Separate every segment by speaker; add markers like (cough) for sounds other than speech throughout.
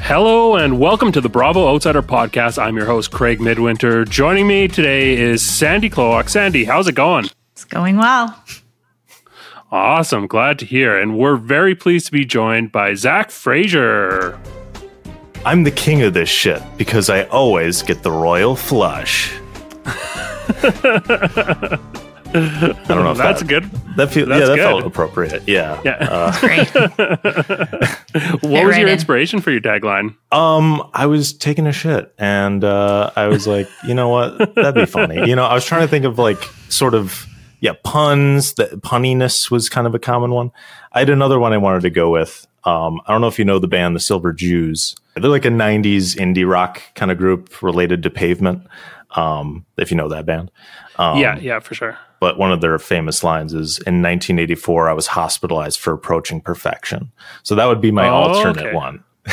Speaker 1: Hello and welcome to the Bravo Outsider Podcast. I'm your host, Craig Midwinter. Joining me today is Sandy Klowak. Sandy, how's it going?
Speaker 2: It's going well.
Speaker 1: Awesome. Glad to hear. And we're very pleased to be joined by Zac Frazier.
Speaker 3: I'm the king of this shit because I always get the royal flush. (laughs) I don't know if (laughs)
Speaker 1: that's
Speaker 3: that,
Speaker 1: good.
Speaker 3: That feel,
Speaker 1: That's
Speaker 3: yeah, that
Speaker 1: good.
Speaker 3: felt appropriate. Yeah.
Speaker 1: Yeah.
Speaker 3: Uh, (laughs)
Speaker 2: Great. (laughs)
Speaker 1: what was
Speaker 2: right
Speaker 1: your
Speaker 2: in.
Speaker 1: inspiration for your tagline?
Speaker 3: um, I was taking a shit, and uh, I was like, you know what, that'd be funny. You know, I was trying to think of like sort of yeah puns. That punniness was kind of a common one. I had another one I wanted to go with. Um, I don't know if you know the band, the Silver Jews. They're like a '90s indie rock kind of group related to Pavement. Um, if you know that band. Um,
Speaker 1: yeah, yeah, for sure.
Speaker 3: but one of their famous lines is in 1984 i was hospitalized for approaching perfection so that would be my
Speaker 1: Oh,
Speaker 3: alternate
Speaker 1: okay.
Speaker 3: one. (laughs)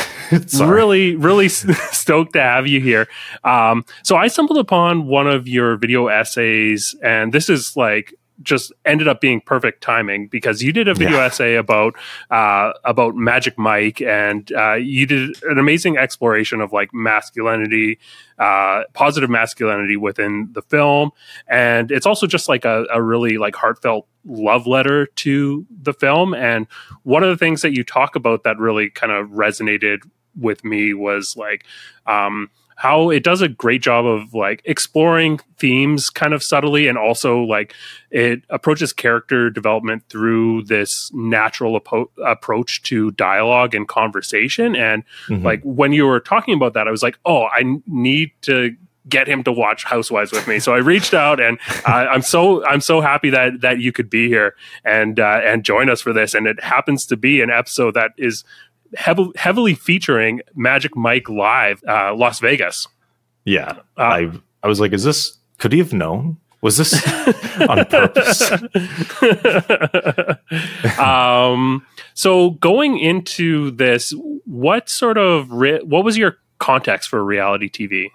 Speaker 1: Really, really (laughs) stoked to have you here. Um, so I stumbled upon one of your video essays, and this is like just ended up being perfect timing because you did a video
Speaker 3: Yeah.
Speaker 1: essay about uh, about Magic Mike, and uh, you did an amazing exploration of like masculinity, uh, positive masculinity within the film, and it's also just like a, a really like heartfelt love letter to the film. And one of the things that you talk about that really kind of resonated with me was like um, how it does a great job of like exploring themes kind of subtly and also like it approaches character development through this natural apo- approach to dialogue and conversation. And
Speaker 3: Mhm.
Speaker 1: like when you were talking about that i was like oh i need to get him to watch housewives with me. So i reached out and uh, i'm so i'm so happy that that you could be here and uh, and join us for this. And it happens to be an episode that is heavily heavily featuring magic mike live uh, las vegas.
Speaker 3: Yeah.
Speaker 1: Uh,
Speaker 3: i i was like is this could he have known? Was this (laughs) on purpose? (laughs)
Speaker 1: Um, so going into this, what sort of re- what was your context for reality TV?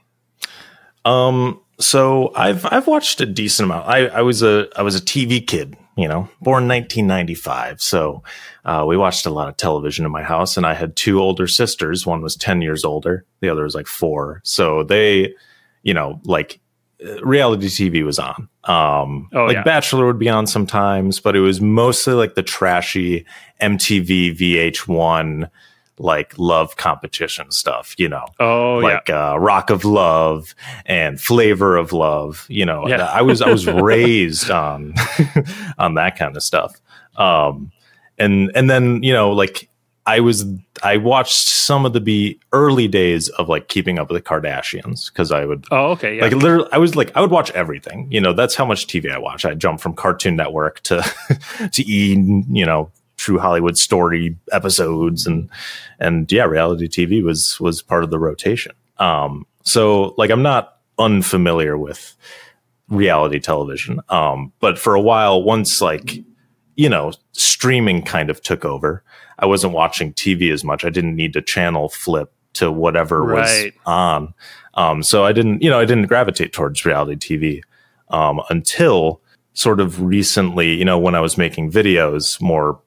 Speaker 3: Um, so I've I've watched a decent amount. I, I was a I was a TV kid, you know, born 1995. So uh, we watched a lot of television in my house, and I had two older sisters. One was 10 years older, the other was like four. So they, you know, like uh, reality TV was on. Um,
Speaker 1: Oh,
Speaker 3: like
Speaker 1: yeah.
Speaker 3: Bachelor would be on sometimes, but it was mostly like the trashy MTV VH1 like love competition stuff, you know
Speaker 1: Oh
Speaker 3: like uh, Rock of Love and Flavor of Love. You know,
Speaker 1: Yeah.
Speaker 3: I was I was raised on (laughs) on that kind of stuff. Um, and and then you know, like I was I watched some of the be early days of like Keeping Up with the Kardashians because I would.
Speaker 1: Oh, okay. Yeah.
Speaker 3: Like literally, I was like, I would watch everything. You know, that's how much TV I watch. I jump from Cartoon Network to (laughs) to E, you know, True Hollywood Story episodes, and and yeah, reality TV was was part of the rotation. Um, so like, I'm not unfamiliar with reality television. Um, but for a while, once like you know, streaming kind of took over. I wasn't watching TV as much. I didn't need to channel flip to whatever
Speaker 1: Right.
Speaker 3: was on. Um, so I didn't, you know, I didn't gravitate towards reality TV um, until sort of recently, you know, when I was making videos more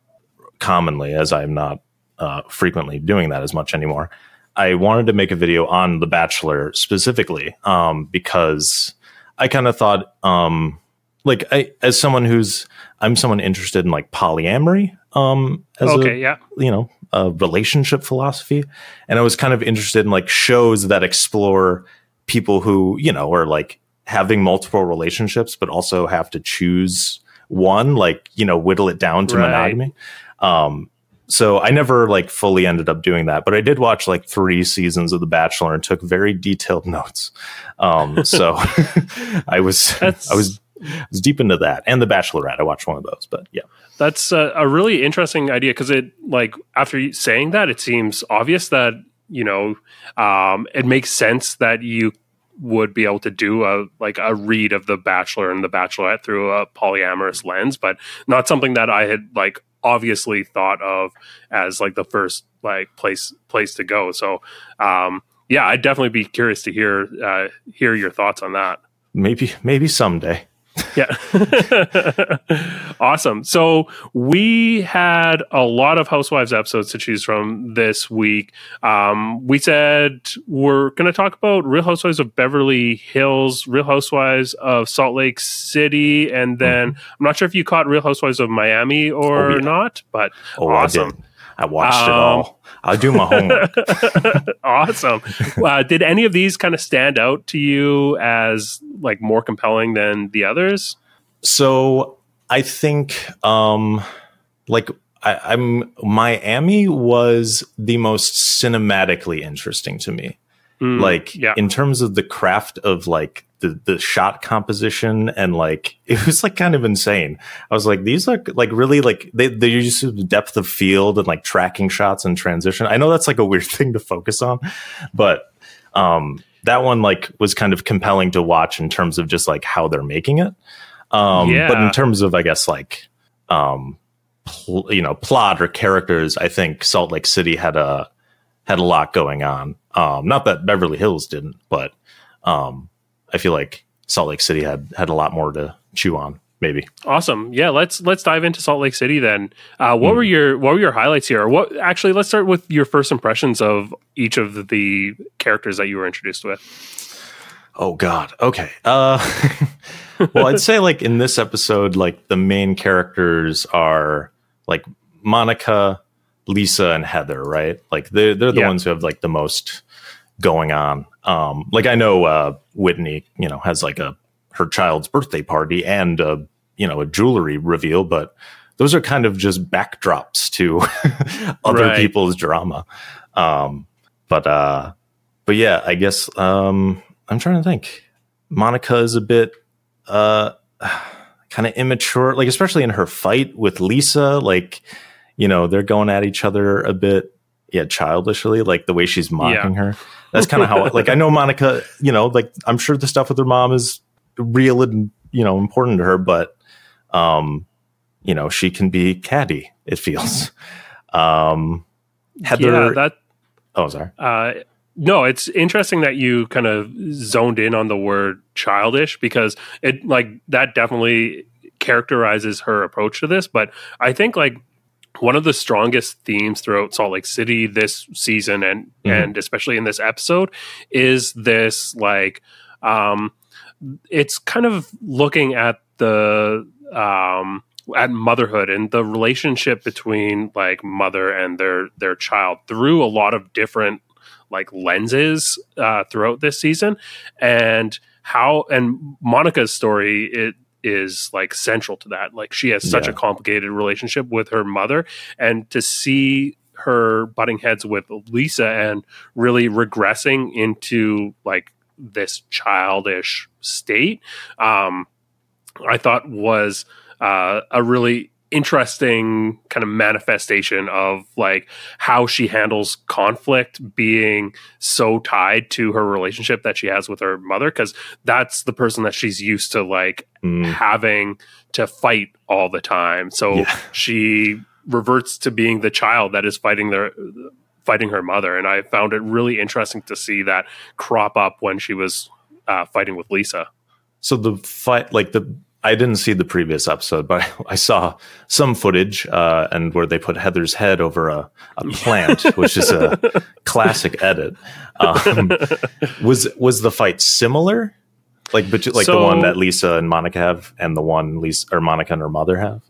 Speaker 3: commonly, as I'm not uh, frequently doing that as much anymore. I wanted to make a video on The Bachelor specifically um, because I kind of thought, um, like, I, as someone who's, I'm someone interested in like polyamory um, as a.
Speaker 1: Yeah.
Speaker 3: you know a relationship philosophy and i was kind of interested in like shows that explore people who you know are like having multiple relationships but also have to choose one like you know whittle it down to
Speaker 1: Right.
Speaker 3: monogamy um so i never like fully ended up doing that but i did watch like three seasons of the bachelor and took very detailed (laughs) notes. Um so (laughs) i was
Speaker 1: That's
Speaker 3: i was I was deep into that and the bachelorette. I watched one of those but yeah.
Speaker 1: That's a, a really interesting idea because it, like, after saying that, it seems obvious that you know um, it makes sense that you would be able to do a like a read of the Bachelor and the Bachelorette through a polyamorous lens, but not something that I had like obviously thought of as like the first like place place to go. So um, yeah, I'd definitely be curious to hear uh, hear your thoughts on that.
Speaker 3: maybe maybe someday
Speaker 1: Yeah. (laughs) awesome. So we had a lot of Housewives episodes to choose from this week. Um, we said we're going to talk about Real Housewives of Beverly Hills, Real Housewives of Salt Lake City, and then mm-hmm. I'm not sure if you caught Real Housewives of Miami or oh, yeah. not, but oh, awesome.
Speaker 3: I, watched um, it all. I'll do my homework. (laughs)
Speaker 1: awesome. Uh, did any of these kind of stand out to you as like more compelling than the others?
Speaker 3: So I think, um, like I, am Miami was the most cinematically interesting to me. Mm, like yeah. in terms of the craft of like the the shot composition and like (laughs) it was like kind of insane. I was like, these are like really like they they use the depth of field and like tracking shots and transition. I know that's like a weird (laughs) thing to focus on, but um that one like was kind of compelling to watch in terms of just like how they're making it. Um yeah. but in terms of I guess like um pl- you know plot or characters, I think Salt Lake City had a had a lot going on. Um, not that Beverly Hills didn't, but um, I feel like Salt Lake City had had a lot more to chew on. Maybe
Speaker 1: awesome. Yeah, let's let's dive into Salt Lake City then. Uh, what mm. were your what were your highlights here? What actually? Let's start with your first impressions of each of the characters that you were introduced with.
Speaker 3: Oh God. Okay. Uh, (laughs) well, I'd say like in this episode, like the main characters are like Monica, Lisa and Heather, right? Like they're they're the yeah. ones who have like the most going on. Um, like I know uh, Whitney, you know, has like a her child's birthday party and a you know a jewelry reveal, but those are kind of just backdrops to (laughs) other right. people's drama. Um, but uh, but yeah, I guess um, I'm trying to think. Monica is a bit uh, (sighs) kind of immature, like especially in her fight with Lisa, like you know, they're going at each other a bit, yeah, childishly, like the way she's mocking yeah. her. That's kind of how, (laughs) like, I know Monica, you know, like I'm sure the stuff with her mom is real and, you know, important to her, but, um, you know, she can be catty, it feels. Um, Heather, yeah, that, oh, sorry.
Speaker 1: Uh, no, it's interesting that you kind of zoned in on the word childish because it like that definitely characterizes her approach to this. But I think like one of the strongest themes throughout Salt Lake City this season and mm-hmm. and especially in this episode is this like um it's kind of looking at the um at motherhood and the relationship between like mother and their their child through a lot of different like lenses uh, throughout this season and how and Monica's story it is like central to that. Like she has such yeah. a complicated relationship with her mother, and to see her butting heads with Lisa and really regressing into like this childish state, um, I thought was uh, a really interesting kind of manifestation of like how she handles conflict being so tied to her relationship that she has with her mother because that's the person that she's used to like mm. having to fight all the time so yeah. she reverts to being the child that is fighting their fighting her mother and i found it really interesting to see that crop up when she was uh, fighting with lisa
Speaker 3: so the fight like the I didn't see the previous episode, but (laughs) I saw some footage uh, and where they put Heather's head over a, a plant, which is a (laughs) classic edit. Um, was was the fight similar, like but like so, the one that Lisa and Monica have, and the one Lisa or Monica and her mother have?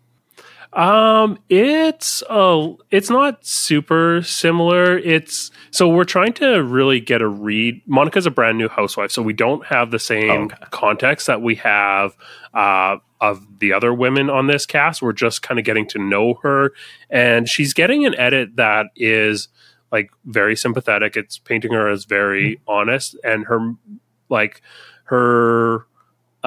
Speaker 1: Um, it's uh, it's not super similar. It's so we're trying to really get a read. Monica's a brand new housewife, so we don't have the same oh, okay. context that we have uh, of the other women on this cast. We're just kind of getting to know her, and she's getting an edit that is like very sympathetic. It's painting her as very mm-hmm. honest, and her like her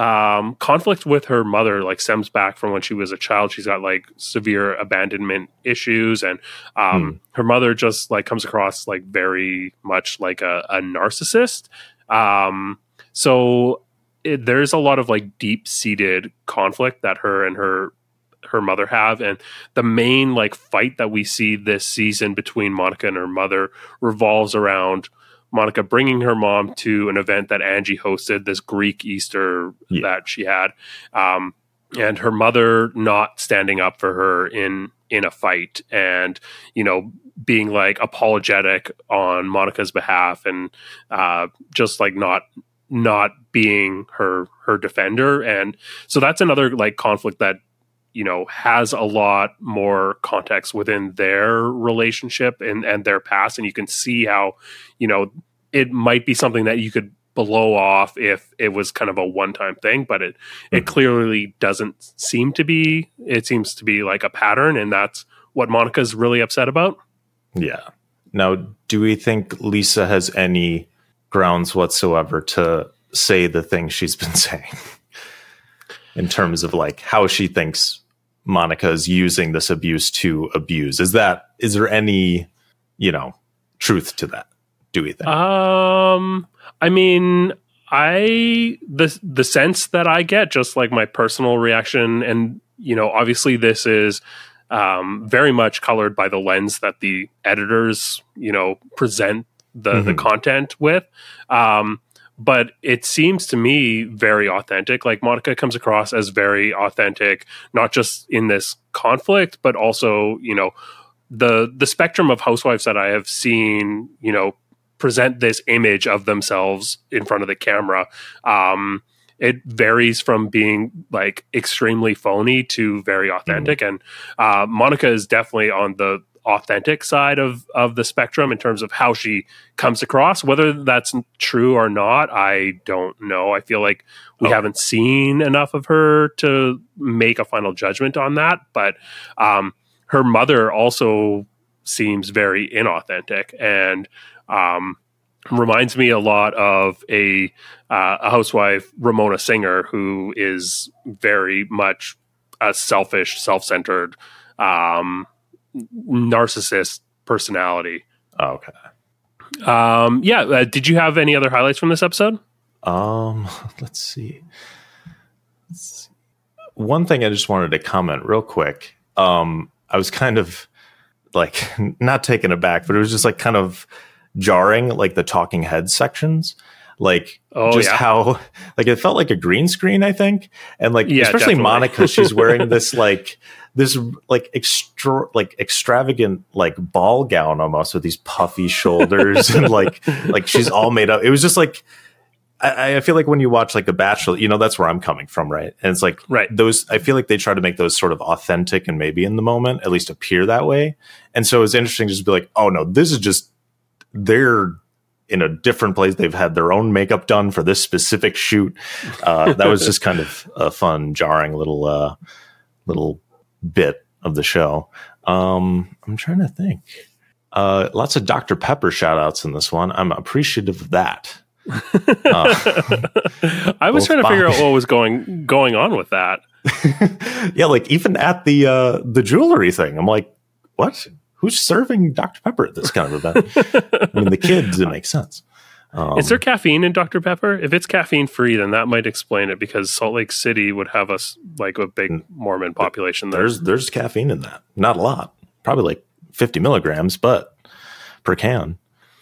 Speaker 1: um, conflict with her mother like stems back from when she was a child. She's got like severe abandonment issues, and um, hmm. her mother just like comes across like very much like a, a narcissist. Um, so it, there's a lot of like deep seated conflict that her and her her mother have and the main like fight that we see this season between Monica and her mother revolves around Monica bringing her mom to an event that Angie hosted, this Greek Easter
Speaker 3: Yeah.
Speaker 1: that she had, um, and her mother not standing up for her in in a fight, and you know being like apologetic on Monica's behalf, and uh, just like not not being her her defender, and so that's another like conflict that you know has a lot more context within their relationship and and their past and you can see how you know it might be something that you could blow off if it was kind of a one time thing but it it
Speaker 3: Mhm.
Speaker 1: clearly doesn't seem to be it seems to be like a pattern and that's what Monica's really upset about
Speaker 3: Yeah. Now, do we think Lisa has any grounds whatsoever to say the things she's been (laughs) saying in terms of like how she thinks Monica is using this abuse to abuse? Is that is there any, you know, truth to that? Do we think?
Speaker 1: Um, I mean, I the the sense that I get, just like my personal reaction, and you know, obviously this is um, very much colored by the lens that the editors, you know, present the the
Speaker 3: Mhm.
Speaker 1: content with. Um, but it seems to me very authentic. Like Monica comes across as very authentic, not just in this conflict, but also, you know, the the spectrum of housewives that I have seen, you know, present this image of themselves in front of the camera. Um, it varies from being like extremely phony to very authentic, and uh, Monica is definitely on the authentic side of of the spectrum in terms of how she comes across. Whether that's true or not, I don't know. I feel like we
Speaker 3: Oh.
Speaker 1: haven't seen enough of her to make a final judgment on that. But um, her mother also seems very inauthentic and um, reminds me a lot of a uh, a housewife Ramona Singer who is very much a selfish, self centered, um, narcissist personality.
Speaker 3: Oh, okay.
Speaker 1: Um, yeah, uh, did you have any other highlights from this episode?
Speaker 3: Um, (laughs) let's see. Let's see. One thing I just wanted to comment real quick. Um, I was kind of like (laughs) not taken aback, but it was just like kind of jarring, like the talking head sections. Like
Speaker 1: Oh
Speaker 3: just
Speaker 1: yeah,
Speaker 3: how (laughs) like it felt like a green screen, I think. And like
Speaker 1: Yeah,
Speaker 3: especially
Speaker 1: definitely.
Speaker 3: Monica, she's wearing this like this like extra like extravagant like ball gown almost with these puffy shoulders and like (laughs) like she's all made up. It was just like I, I feel like when you watch like The Bachelor, you know that's where I'm coming from, right? And it's like
Speaker 1: right.
Speaker 3: those. I feel like they try to make those sort of authentic and maybe in the moment at least appear that way. And so it's interesting to just be like, oh no, this is just they're in a different place. They've had their own makeup done for this specific shoot. Uh, that was just kind of a fun, jarring little uh, little bit of the show. Um, I'm trying to think. Uh, lots of Dr. Pepper shout outs in this one. I'm appreciative of that. (laughs) Uh,
Speaker 1: I was trying to figure out what was going going on with that. (laughs)
Speaker 3: yeah, like even at the uh, the jewelry thing, I'm like, what? Who's serving Dr. Pepper at this kind of event? I mean, the kids, it makes sense. Um,
Speaker 1: Is there caffeine in Dr. Pepper? If it's caffeine free, then that might explain it because Salt Lake City would have us like a big
Speaker 3: Mm.
Speaker 1: Mormon population there.
Speaker 3: there's there's caffeine in that. Not a lot, probably like 50 milligrams, but per can.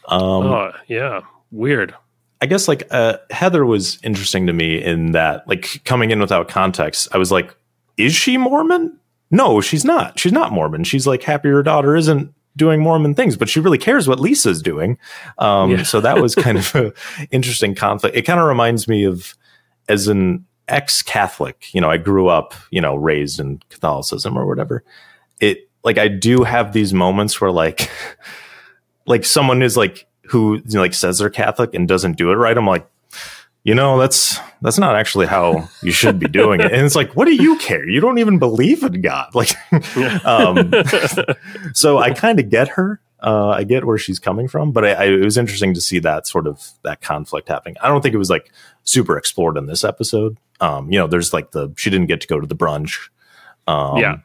Speaker 3: Um,
Speaker 1: oh, yeah. Weird.
Speaker 3: I guess like uh, Heather was interesting to me in that, like coming in without context, I was like, is she Mormon? No, she's not. She's not Mormon. She's like happy her daughter isn't doing Mormon things, but she really cares what Lisa's doing. Um,
Speaker 1: Yeah.
Speaker 3: So that was (laughs) kind of an interesting conflict. It kind of reminds me of as an ex Catholic, you know, I grew up, you know, raised in Catholicism or whatever. It like I do have these moments where like, (laughs) like someone is like who you know, like says they're Catholic and doesn't do it right. I'm like, you know, that's that's not actually how you should be doing it. And it's like, what do you care? You don't even believe in God. (laughs) Like, um, (laughs) so I kind of get her. Uh, I get where she's coming from, but I, I, it was interesting to see that sort of that conflict happening. I don't think it was like super explored in this episode. Um, you know, there's like the she didn't get to go to the brunch. Um,
Speaker 1: Yeah.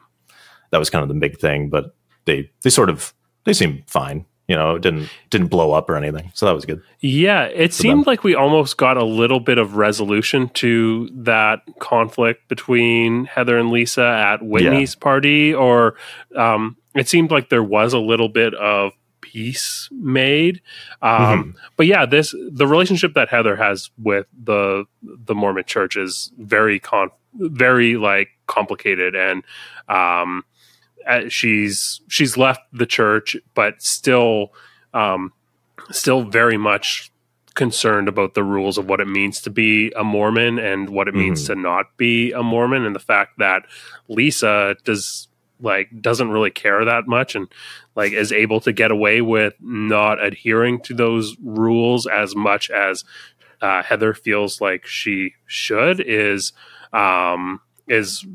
Speaker 3: that was kind of the big thing, but they they sort of they seem fine. You know, it didn't didn't blow up or anything, so that was good.
Speaker 1: Yeah, it seemed
Speaker 3: them.
Speaker 1: like we almost got a little bit of resolution to that conflict between Heather and Lisa at Whitney's party, or um, it seemed like there was a little bit of peace made. Um,
Speaker 3: Mhm.
Speaker 1: But yeah, this the relationship that Heather has with the the Mormon Church is very con very like complicated, and um, she's she's left the church, but still um, still very much concerned about the rules of what it means to be a Mormon and what it means
Speaker 3: Mhm.
Speaker 1: to not be a Mormon, and the fact that Lisa does like doesn't really care that much and like is able to get away with not adhering to those rules as much as uh, Heather feels like she should is um, is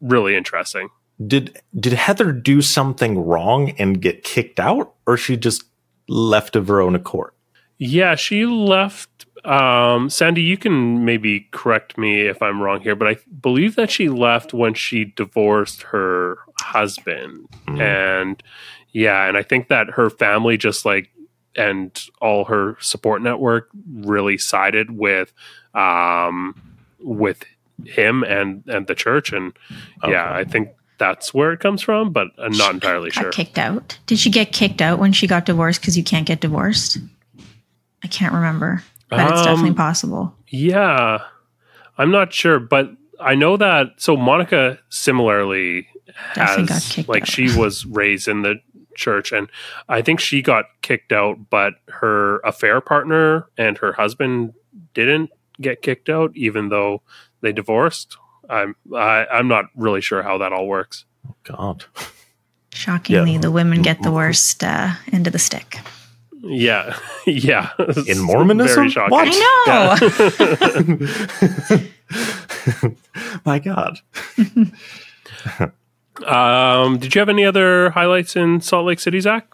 Speaker 1: really interesting.
Speaker 3: Did did Heather do something wrong and get kicked out, or she just left of her own accord?
Speaker 1: Yeah, she left. Um, Sandy, you can maybe correct me if I'm wrong here, but I believe that she left when she divorced her husband.
Speaker 3: Mm.
Speaker 1: And yeah, and I think that her family just like and all her support network really sided with um with him and and the church and yeah, I think that's where it comes from, but I'm not entirely
Speaker 2: got
Speaker 1: sure.
Speaker 2: kicked out. Did she get kicked out when she got divorced because you can't get divorced? I can't remember, but it's
Speaker 1: Um,
Speaker 2: definitely possible.
Speaker 1: Yeah, I'm not sure, but I know that. So Monica similarly has
Speaker 2: kicked
Speaker 1: like
Speaker 2: out.
Speaker 1: she was raised in the church, and I think she got kicked out, but her affair partner and her husband didn't get kicked out, even though they divorced. I'm I, I'm not really sure how that all works.
Speaker 3: God,
Speaker 2: Shockingly,
Speaker 3: yeah.
Speaker 2: the women get the worst uh, end of the stick.
Speaker 1: Yeah, (laughs) yeah.
Speaker 3: In Mormonism?
Speaker 1: very shocking.
Speaker 3: What?
Speaker 2: I know. (laughs)
Speaker 3: my God. (laughs)
Speaker 1: Um, did you have any other highlights in Salt Lake City, Zac?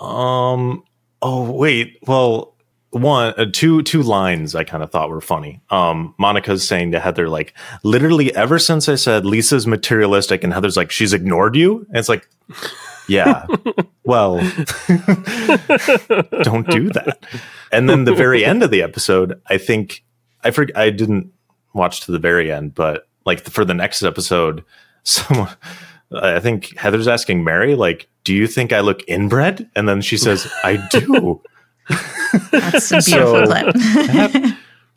Speaker 3: Um. Oh wait. Well, one, uh, two, two lines I kind of thought were funny. Um, Monica's saying to Heather, like, literally, ever since I said Lisa's materialistic, and Heather's like, she's ignored you, and it's like, yeah, (laughs) well, (laughs) don't do that. And then the very end of the episode, I think I forget. I didn't watch to the very end, but like for the next episode, (laughs) someone. I think Heather's asking Mary, like, do you think I look inbred? And then she says, I do.
Speaker 2: That's a beautiful
Speaker 3: So-
Speaker 2: clip.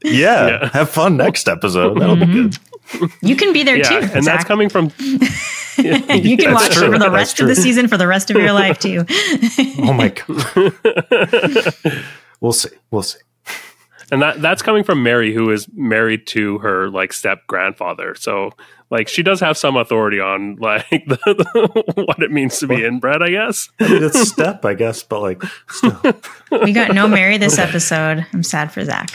Speaker 3: Yeah,
Speaker 1: Yeah.
Speaker 3: Have fun next episode. That'll be mm-hmm. good.
Speaker 2: you can be there
Speaker 1: Yeah,
Speaker 2: too.
Speaker 1: and that's coming from (laughs)
Speaker 2: you can
Speaker 3: That's
Speaker 2: watch
Speaker 3: true.
Speaker 2: it for the rest of the season for the rest of your life too.
Speaker 3: Oh my god. (laughs) we'll see. We'll see.
Speaker 1: and that that's coming from Mary, who is married to her like step grandfather. So like she does have some authority on like (laughs) the, the- what it means to be inbred, I guess.
Speaker 3: I mean, it's step, I guess, but like, still. (laughs)
Speaker 2: we got no Mary this episode. I'm sad for Zac.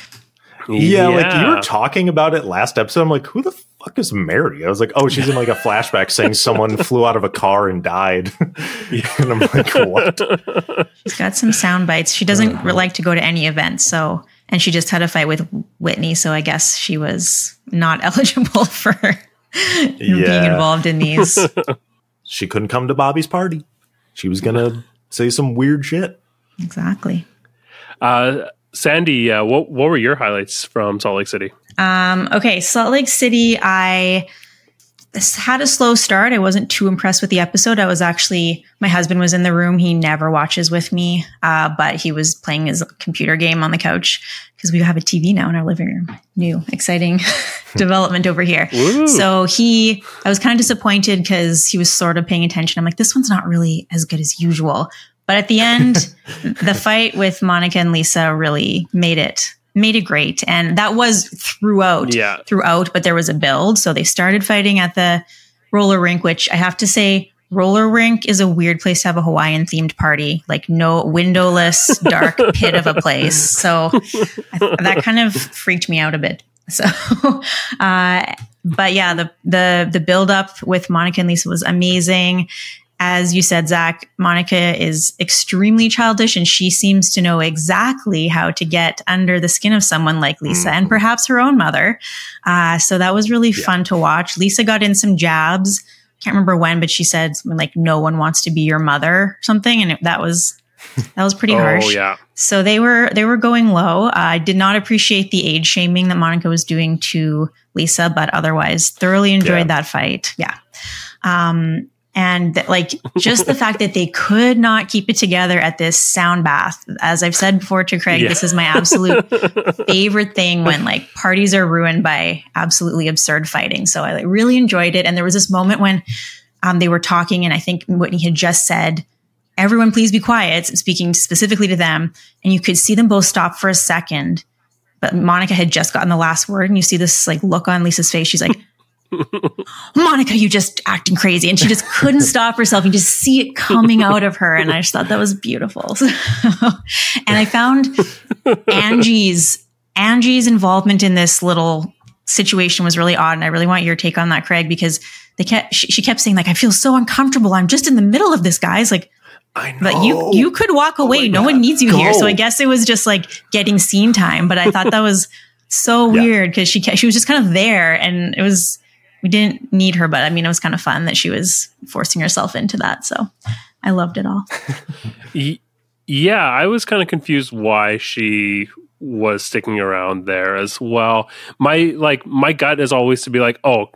Speaker 3: yeah, like you were talking about it last episode. I'm like, who the fuck is Mary? I was like, oh, she's in like a flashback saying someone (laughs) flew out of a car and died. and I'm like, what?
Speaker 2: She's got some sound bites. She doesn't uh-huh. like to go to any events, so and she just had a fight with Whitney, so I guess she was not eligible for (laughs) being involved in these. (laughs)
Speaker 3: She couldn't come to Bobby's party. She was gonna say some weird shit.
Speaker 2: exactly.
Speaker 1: Uh, Sandy, uh, what what were your highlights from Salt Lake City?
Speaker 2: Um, okay, Salt Lake City. I this had a slow start. I wasn't too impressed with the episode. I was actually my husband was in the room. He never watches with me, uh, but he was playing his computer game on the couch because we have a TV now in our living room. New, exciting (laughs) development over here.
Speaker 1: Woo.
Speaker 2: So he, I was kind of disappointed because he was sort of paying attention. I'm like, this one's not really as good as usual. But at the end, (laughs) the fight with Monica and Lisa really made it made it great, and that was throughout
Speaker 1: Yeah,
Speaker 2: throughout. But there was a build, so they started fighting at the roller rink, which I have to say. Roller rink is a weird place to have a Hawaiian themed party, like no windowless, dark (laughs) pit of a place. So I, that kind of freaked me out a bit. So, (laughs) uh, but yeah, the the the build up with Monica and Lisa was amazing. As you said, Zac, Monica is extremely childish, and she seems to know exactly how to get under the skin of someone like Lisa and
Speaker 3: Mhm.
Speaker 2: perhaps her own mother. Uh, so that was really fun to watch. Lisa got in some jabs. Can't remember when, but she said like, "No one wants to be your mother" or something, and it, that was that was pretty (laughs)
Speaker 1: oh
Speaker 2: harsh.
Speaker 1: yeah,
Speaker 2: So they were they were going low. I did not appreciate the age shaming that Monica was doing to Lisa, but otherwise thoroughly enjoyed
Speaker 3: Yeah.
Speaker 2: that fight. Yeah. Um, And that, like just the (laughs) fact that they could not keep it together at this sound bath. As I've said before to Craig,
Speaker 1: Yeah.
Speaker 2: this is my absolute (laughs) favorite thing when like parties are ruined by absolutely absurd fighting. So I like, really enjoyed it. And there was this moment when um, they were talking, and I think Whitney had just said, "Everyone, please be quiet," speaking specifically to them, and you could see them both stop for a second. But Monica had just gotten the last word, and you see this like look on Lisa's face. She's like, Monica, you just acting crazy. And she just couldn't (laughs) stop herself. You just see it coming out of her. And I just thought that was beautiful. (laughs) and I found Angie's Angie's involvement in this little situation was really odd. And I really want your take on that, Craig, because they kept she, she kept saying, like, I feel so uncomfortable. I'm just in the middle of this, guys. Like
Speaker 3: I know.
Speaker 2: but you you could walk away. no one needs you here. So I guess it was just like getting scene time. But I thought that was so (laughs)
Speaker 3: Yeah.
Speaker 2: weird because she she was just kind of there, and it was we didn't need her, but I mean it was kind of fun that she was forcing herself into that. So I loved it all. (laughs)
Speaker 1: Yeah, I was kind of confused why she was sticking around there as well. My like my gut is always to be like, oh,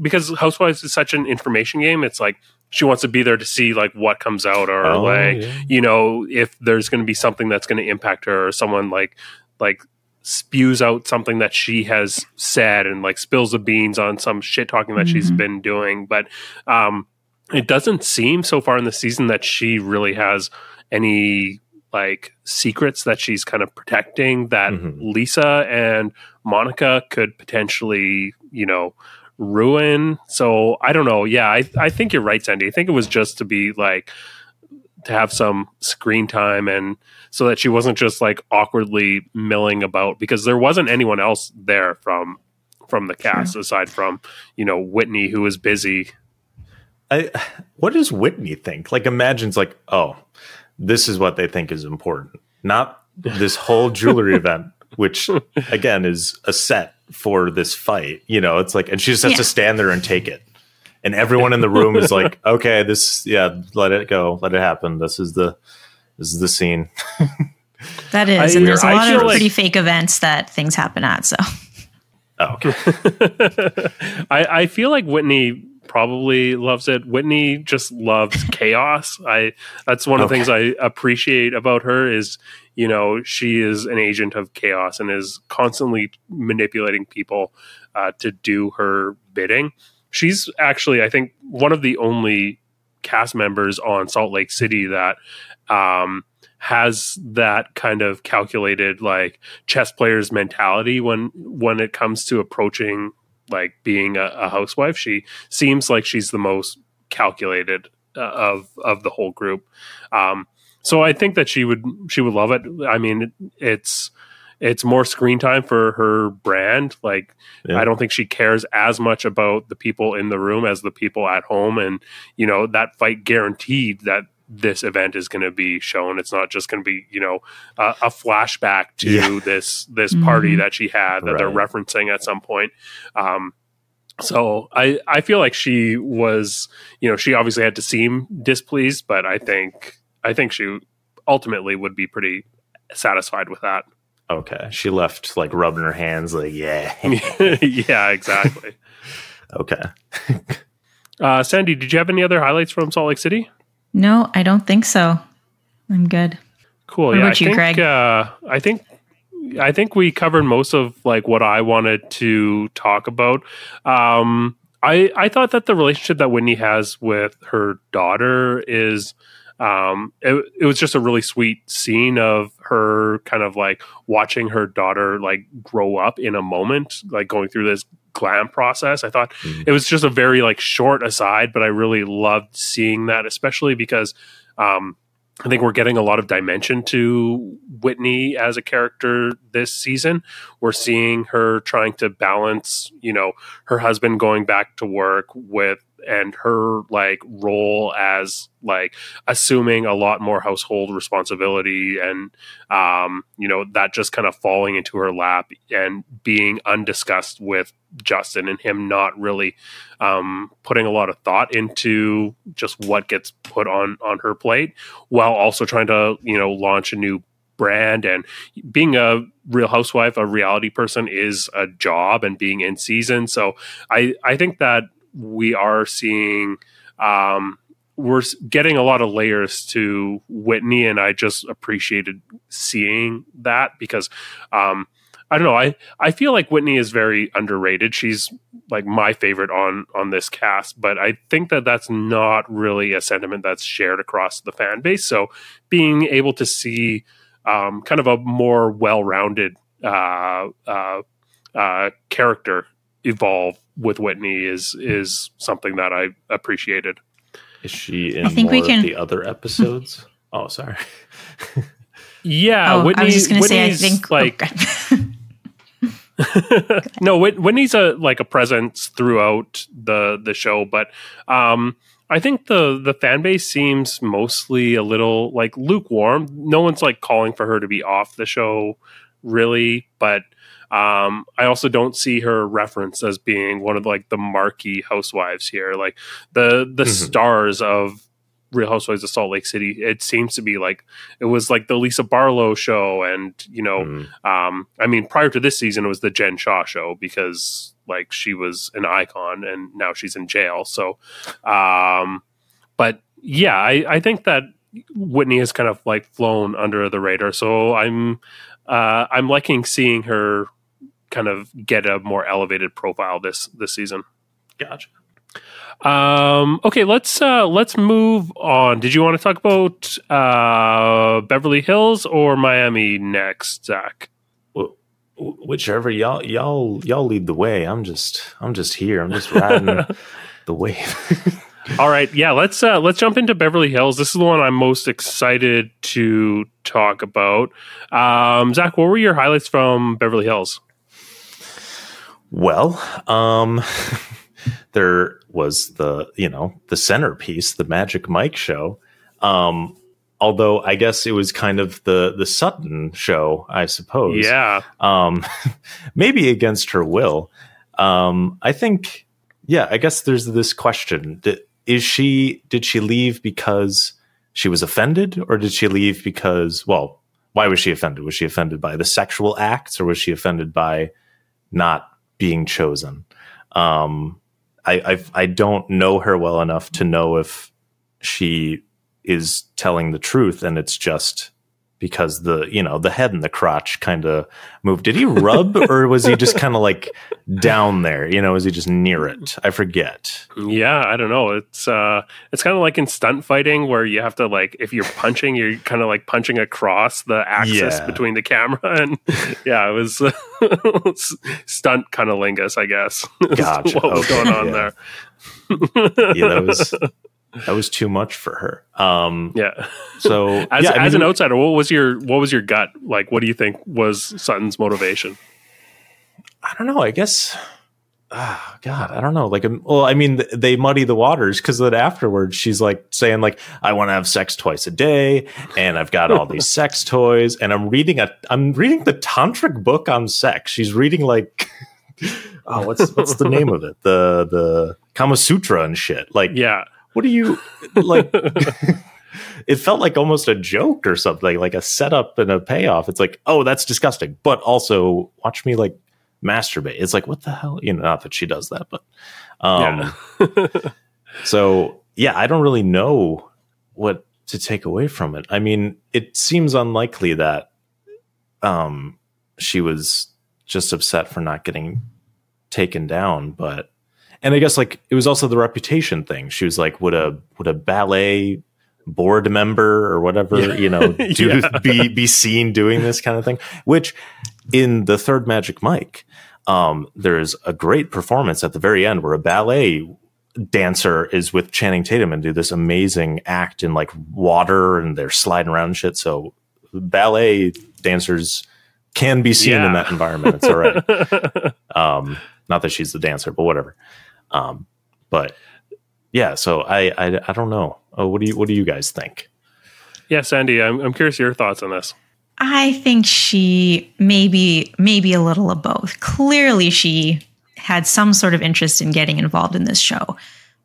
Speaker 1: because Housewives is such an information game. It's like she wants to be there to see like what comes out or
Speaker 3: Oh,
Speaker 1: like
Speaker 3: yeah.
Speaker 1: you know if there's going to be something that's going to impact her or someone like like spews out something that she has said and like spills the beans on some shit talking that she's
Speaker 2: Mhm.
Speaker 1: been doing but um it doesn't seem so far in the season that she really has any like secrets that she's kind of protecting that
Speaker 3: Mhm.
Speaker 1: Lisa and Monica could potentially, you know, ruin. So I don't know. Yeah, I, I think you're right, Sandy. I think it was just to be like to have some screen time and so that she wasn't just like awkwardly milling about because there wasn't anyone else there from from the cast aside from, you know, Whitney who was busy.
Speaker 3: I, what does Whitney think? Like, imagines like, oh, this is what they think is important, not this whole jewelry (laughs) event, which again is a set for this fight. You know, it's like, and she just has
Speaker 2: Yeah.
Speaker 3: to stand there and take it, and everyone in the room is like, (laughs) okay, this, yeah, let it go, let it happen. This is the, this is the scene. (laughs)
Speaker 2: That is,
Speaker 1: I-
Speaker 2: and there's a
Speaker 1: I
Speaker 2: lot
Speaker 1: feel
Speaker 2: of
Speaker 1: like-
Speaker 2: pretty fake events that things happen at. So (laughs)
Speaker 3: Oh, okay.
Speaker 1: I, I feel like Whitney probably loves it. Whitney just loves chaos. I that's one of the things I appreciate about her is you know she is an agent of chaos and is constantly manipulating people uh, to do her bidding. She's actually I think one of the only cast members on Salt Lake City that um, has that kind of calculated like chess player's mentality when when it comes to approaching like being a, a housewife. She seems like she's the most calculated uh, of of the whole group. Um, so I think that she would she would love it. I mean, it, it's it's more screen time for her brand. Like
Speaker 3: Yeah.
Speaker 1: I don't think she cares as much about the people in the room as the people at home. And you know that fight guaranteed that this event is going to be shown. It's not just going to be you know a, a flashback to
Speaker 3: Yeah. (laughs)
Speaker 1: this this party
Speaker 2: Mhm.
Speaker 1: that she had that they're referencing at some point. Um, so I I feel like she was you know she obviously had to seem displeased, but I think I think she ultimately would be pretty satisfied with that.
Speaker 3: Okay. She left like rubbing her hands, like, yeah. (laughs)
Speaker 1: yeah, exactly.
Speaker 3: okay.
Speaker 1: Uh, Sandy, did you have any other highlights from Salt Lake City?
Speaker 2: no, I don't think so. I'm good.
Speaker 1: Cool.
Speaker 2: What
Speaker 1: yeah,
Speaker 2: about
Speaker 1: I
Speaker 2: you,
Speaker 1: think,
Speaker 2: Craig?
Speaker 1: Uh, I think I think we covered most of like what I wanted to talk about. Um, I I thought that the relationship that Whitney has with her daughter is um it, it was just a really sweet scene of her kind of like watching her daughter like grow up in a moment like going through this glam process i thought
Speaker 3: Mhm.
Speaker 1: it was just a very like short aside but i really loved seeing that especially because um I think we're getting a lot of dimension to Whitney as a character this season. We're seeing her trying to balance, you know, her husband going back to work with and her like role as like assuming a lot more household responsibility and um you know that just kind of falling into her lap and being undiscussed with Justin and him not really um putting a lot of thought into just what gets put on on her plate while also trying to you know launch a new brand. And being a real housewife a reality person is a job and being in season. So i i think that we are seeing um, we're getting a lot of layers to Whitney, and I just appreciated seeing that because um, I don't know. I I feel like Whitney is very underrated. She's like my favorite on on this cast, but I think that that's not really a sentiment that's shared across the fan base. So being able to see um, kind of a more well rounded uh, uh, uh, character evolve with Whitney is is something that I appreciated.
Speaker 3: Is she in more can... of the other episodes? (laughs) oh, sorry.
Speaker 1: yeah,
Speaker 2: oh, Whitney, I was just going to say I think
Speaker 1: like. (laughs) no, Whitney's a like a presence throughout the the show, but um, I think the the fan base seems mostly a little like lukewarm. No one's like calling for her to be off the show, really, but um, I also don't see her reference as being one of like the marquee housewives here. Like the the mm-hmm. stars of Real Housewives of Salt Lake City. It seems to be like it was like the Lisa Barlow show, and you know, mm. um, I mean, prior to this season, it was the Jen Shah show because like she was an icon, and now she's in jail. So, um, but yeah, I, I think that Whitney has kind of like flown under the radar. So I'm uh, I'm liking seeing her kind of get a more elevated profile this this season.
Speaker 3: Gotcha.
Speaker 1: Um, okay, let's uh, let's move on. Did you want to talk about uh, Beverly Hills or Miami next, Zac?
Speaker 3: Well, whichever y'all y'all y'all lead the way. I'm just I'm just here. I'm just riding (laughs) the wave. (laughs)
Speaker 1: All right, yeah, let's uh, let's jump into Beverly Hills. This is the one I'm most excited to talk about. Um, Zac, what were your highlights from Beverly Hills?
Speaker 3: Well, um, (laughs) there was the you know the centerpiece, the Magic Mike show. Um, although I guess it was kind of the the Sutton show, I suppose.
Speaker 1: Yeah.
Speaker 3: Um, (laughs) maybe against her will. Um, I think. Yeah, I guess there's this question: Is she? Did she leave because she was offended, or did she leave because? Well, why was she offended? Was she offended by the sexual acts, or was she offended by not being chosen. Um, I I've, I do not know her well enough to know if she is telling the truth, and it's just because the you know the head and the crotch kind of moved. Did he rub (laughs) or was he just kind of like down there? You know, was he just near it? I forget.
Speaker 1: Yeah, I don't know. It's uh, it's kind of like in stunt fighting where you have to like if you're punching, you're kind of like punching across the axis yeah. between the camera (laughs) and yeah, it was (laughs) stunt kind of lingus, I guess.
Speaker 3: Gotcha.
Speaker 1: what was okay. going on
Speaker 3: yeah.
Speaker 1: there?
Speaker 3: yeah, that was that was too much for her. Um,
Speaker 1: yeah.
Speaker 3: So
Speaker 1: as, (laughs)
Speaker 3: yeah,
Speaker 1: as I mean, an outsider, what was your what was your gut like? What do you think was Sutton's motivation?
Speaker 3: I don't know. I guess. Oh, God, I don't know. Like, um, well, I mean, they muddy the waters because then afterwards she's like saying, like, I want to have sex twice a day, and I've got all these (laughs) sex toys, and I'm reading a, I'm reading the tantric book on sex. She's reading like, (laughs) oh, what's what's the name of it? The the Kama Sutra and shit. Like,
Speaker 1: yeah,
Speaker 3: what do you like? (laughs) it felt like almost a joke or something, like a setup and a payoff. It's like, oh, that's disgusting, but also watch me like masturbate. It's like, what the hell? You know, not that she does that, but um, yeah. (laughs) so yeah, I don't really know what to take away from it. I mean, it seems unlikely that um, she was just upset for not getting taken down, but and I guess like it was also the reputation thing. She was like, would a would a ballet board member or whatever, yeah. you know, (laughs) do yeah. be be seen doing this kind of thing? Which in the third Magic Mike, um, there's a great performance at the very end where a ballet dancer is with Channing Tatum and do this amazing act in like water and they're sliding around and shit. So ballet dancers can be seen yeah. in that environment. It's all right. (laughs) um, not that she's the dancer, but whatever. Um, but yeah, so I, I, I don't know. Oh, what do you what do you guys think?
Speaker 1: Yeah, Sandy, I'm I'm curious your thoughts on this.
Speaker 2: I think she maybe maybe a little of both. Clearly, she had some sort of interest in getting involved in this show,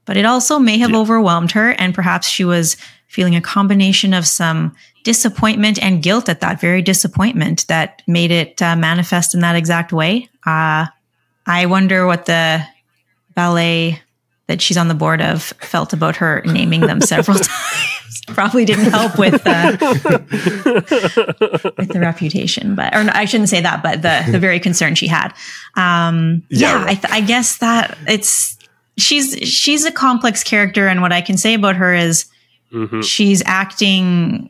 Speaker 2: but it also may have yeah. overwhelmed her, and perhaps she was feeling a combination of some disappointment and guilt at that very disappointment that made it uh, manifest in that exact way. Uh, I wonder what the ballet, that she's on the board of felt about her naming them several (laughs) times. Probably didn't help with uh, (laughs) with the reputation, but or no, I shouldn't say that, but the the very concern she had. Um, yeah, yeah I, th- I guess that it's she's she's a complex character, and what I can say about her is mm-hmm. she's acting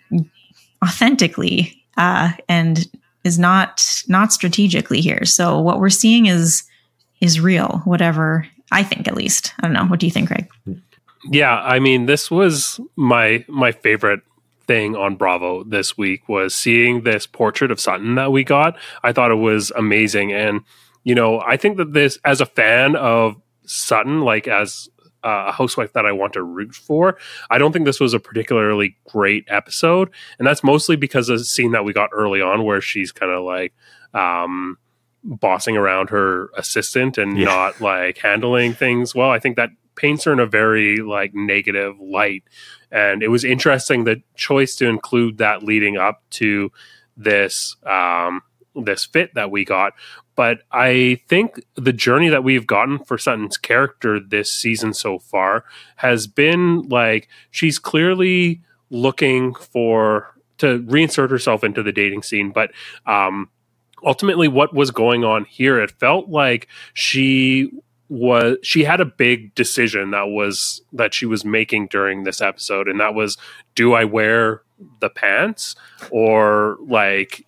Speaker 2: authentically uh, and is not not strategically here. So what we're seeing is is real, whatever I think at least. I don't know. What do you think, Craig?
Speaker 1: Yeah, I mean, this was my my favorite thing on Bravo this week was seeing this portrait of Sutton that we got. I thought it was amazing, and you know, I think that this, as a fan of Sutton, like as a housewife that I want to root for. I don't think this was a particularly great episode, and that's mostly because of the scene that we got early on where she's kind of like um, bossing around her assistant and yeah. not like handling things well. I think that paints her in a very like negative light, and it was interesting the choice to include that leading up to this um, this fit that we got but I think the journey that we've gotten for Sutton's character this season so far has been like she's clearly looking for to reinsert herself into the dating scene, but um, ultimately, what was going on here? It felt like she was she had a big decision that was that she was making during this episode and that was do i wear the pants or like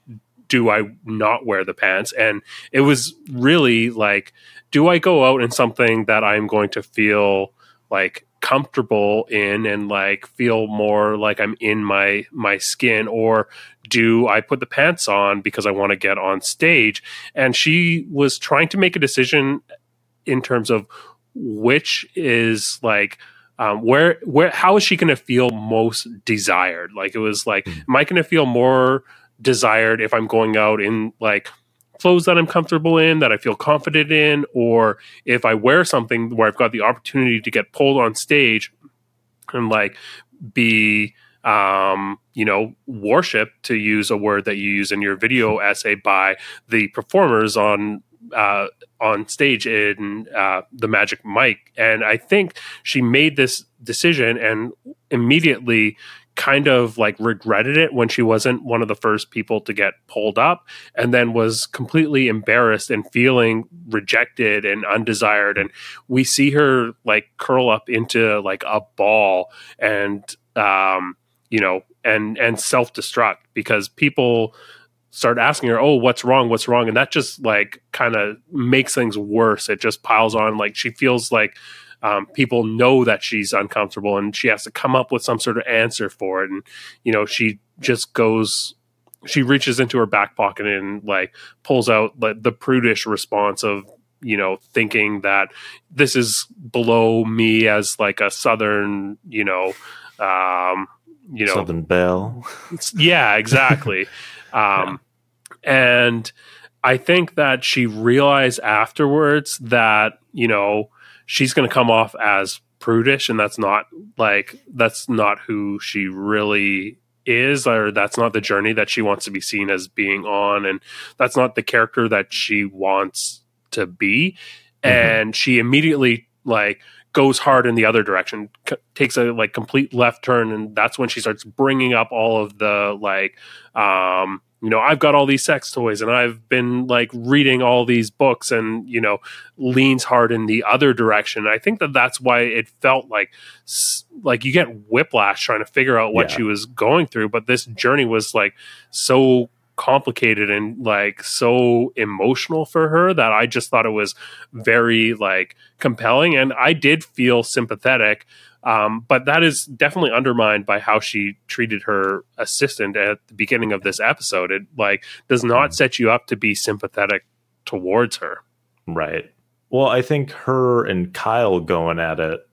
Speaker 1: do I not wear the pants? And it was really like, do I go out in something that I'm going to feel like comfortable in and like feel more like I'm in my my skin or do I put the pants on because I want to get on stage and she was trying to make a decision in terms of which is like um, where where how is she going to feel most desired like it was like mm. am I going to feel more desired if I'm going out in like clothes that I'm comfortable in, that I feel confident in, or if I wear something where I've got the opportunity to get pulled on stage and like be um, you know, worship to use a word that you use in your video (laughs) essay by the performers on uh, on stage in uh, the Magic Mike, and I think she made this decision and immediately kind of like regretted it when she wasn't one of the first people to get pulled up and then was completely embarrassed and feeling rejected and undesired. And we see her like curl up into like a ball and um you know and and self-destruct because people start asking her oh what's wrong? What's wrong? And that just like kind of makes things worse. It just piles on. Like she feels like um, people know that she's uncomfortable and she has to come up with some sort of answer for it. And you know she just goes she reaches into her back pocket and like pulls out like the prudish response of you know thinking that this is below me as like a southern you know um you know
Speaker 3: southern belle.
Speaker 1: Yeah exactly. (laughs) Um yeah. and i think that she realized afterwards that you know she's going to come off as prudish and that's not like that's not who she really is or that's not the journey that she wants to be seen as being on and that's not the character that she wants to be mm-hmm. and she immediately like goes hard in the other direction c- takes a like complete left turn and that's when she starts bringing up all of the like um you know i've got all these sex toys and i've been like reading all these books and you know leans hard in the other direction i think that that's why it felt like like you get whiplash trying to figure out what yeah. she was going through but this journey was like so complicated and like so emotional for her that i just thought it was very like compelling and i did feel sympathetic um, but that is definitely undermined by how she treated her assistant at the beginning of this episode. It like does not mm. set you up to be sympathetic towards her.
Speaker 3: Right. Well, I think her and Kyle going at it,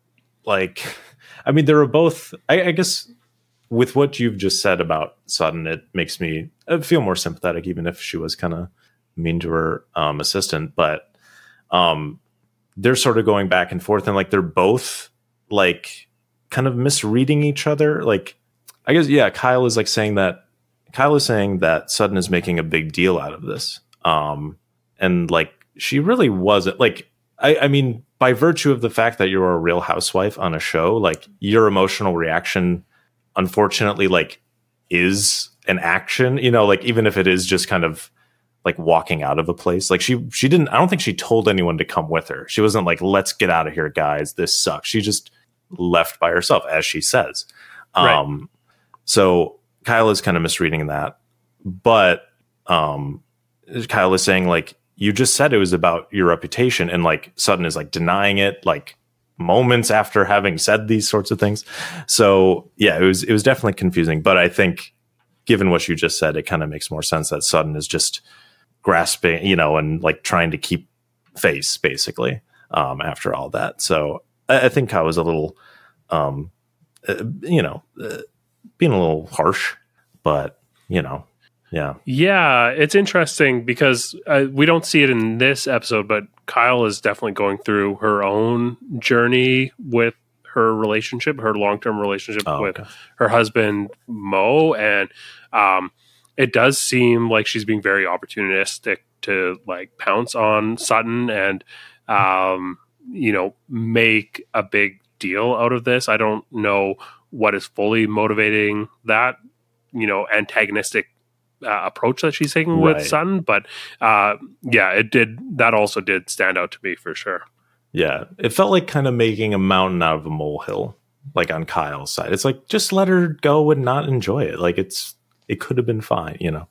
Speaker 3: like, (laughs) I mean, they were both. I, I guess with what you've just said about Sutton, it makes me uh, feel more sympathetic, even if she was kind of mean to her um, assistant. But um, they're sort of going back and forth, and like they're both like kind of misreading each other. Like, I guess, yeah, Kyle is like saying that Kyle is saying that Sutton is making a big deal out of this. Um, and like, she really wasn't like, I, I mean, by virtue of the fact that you're a real housewife on a show, like your emotional reaction, unfortunately, like is an action. You know, like even if it is just kind of like walking out of a place. Like she she didn't I don't think she told anyone to come with her. She wasn't like let's get out of here guys. This sucks. She just left by herself as she says.
Speaker 1: Right.
Speaker 3: Um so Kyle is kind of misreading that. But um Kyle is saying like you just said it was about your reputation and like Sutton is like denying it like moments after having said these sorts of things. So yeah, it was it was definitely confusing, but I think given what you just said, it kind of makes more sense that Sutton is just grasping, you know, and like trying to keep face basically um, after all that. So I, I think I was a little, um, uh, you know, uh, being a little harsh, but you know, yeah,
Speaker 1: Yeah, it's interesting because uh, we don't see it in this episode, but Kyle is definitely going through her own journey with her relationship, her long term relationship
Speaker 3: Oh,
Speaker 1: with
Speaker 3: okay.
Speaker 1: her husband Mo, and um, it does seem like she's being very opportunistic to like pounce on Sutton and um, you know make a big deal out of this. I don't know what is fully motivating that you know antagonistic uh, approach that she's taking with
Speaker 3: Right.
Speaker 1: Sutton, but uh, yeah, it did that also did stand out to me for sure.
Speaker 3: yeah. It felt like kind of making a mountain out of a molehill, like on Kyle's side. It's like just let her go and not enjoy it. Like it's it could have been fine, you know.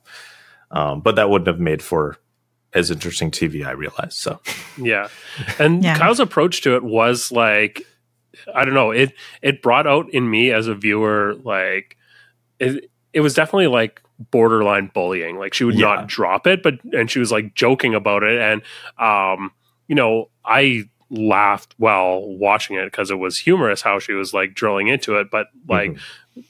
Speaker 3: Um, but that wouldn't have made for as interesting TV. I realized so.
Speaker 1: Yeah. And
Speaker 2: Yeah.
Speaker 1: Kyle's approach to it was like I don't know, it it brought out in me as a viewer like it it was definitely like borderline bullying. Like she would
Speaker 3: Yeah.
Speaker 1: not drop it, but and she was like joking about it and um you know, I laughed while watching it because it was humorous how she was like drilling into it, but like
Speaker 3: Mhm.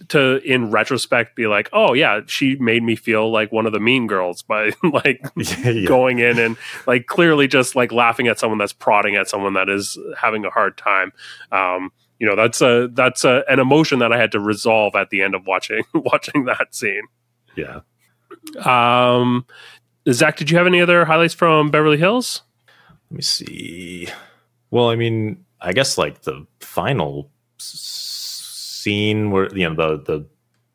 Speaker 1: To in retrospect be like, "Oh yeah, she made me feel like one of the mean girls by (laughs) like (laughs)
Speaker 3: yeah, yeah.
Speaker 1: going in and like clearly just like laughing at someone that's prodding at someone that is having a hard time um you know that's a that's a, an emotion that i had to resolve at the end of watching (laughs) watching that scene
Speaker 3: yeah.
Speaker 1: um Zac did you have any other highlights from beverly hills
Speaker 3: Let me see. Well, I mean, I guess like the final scene where you know the the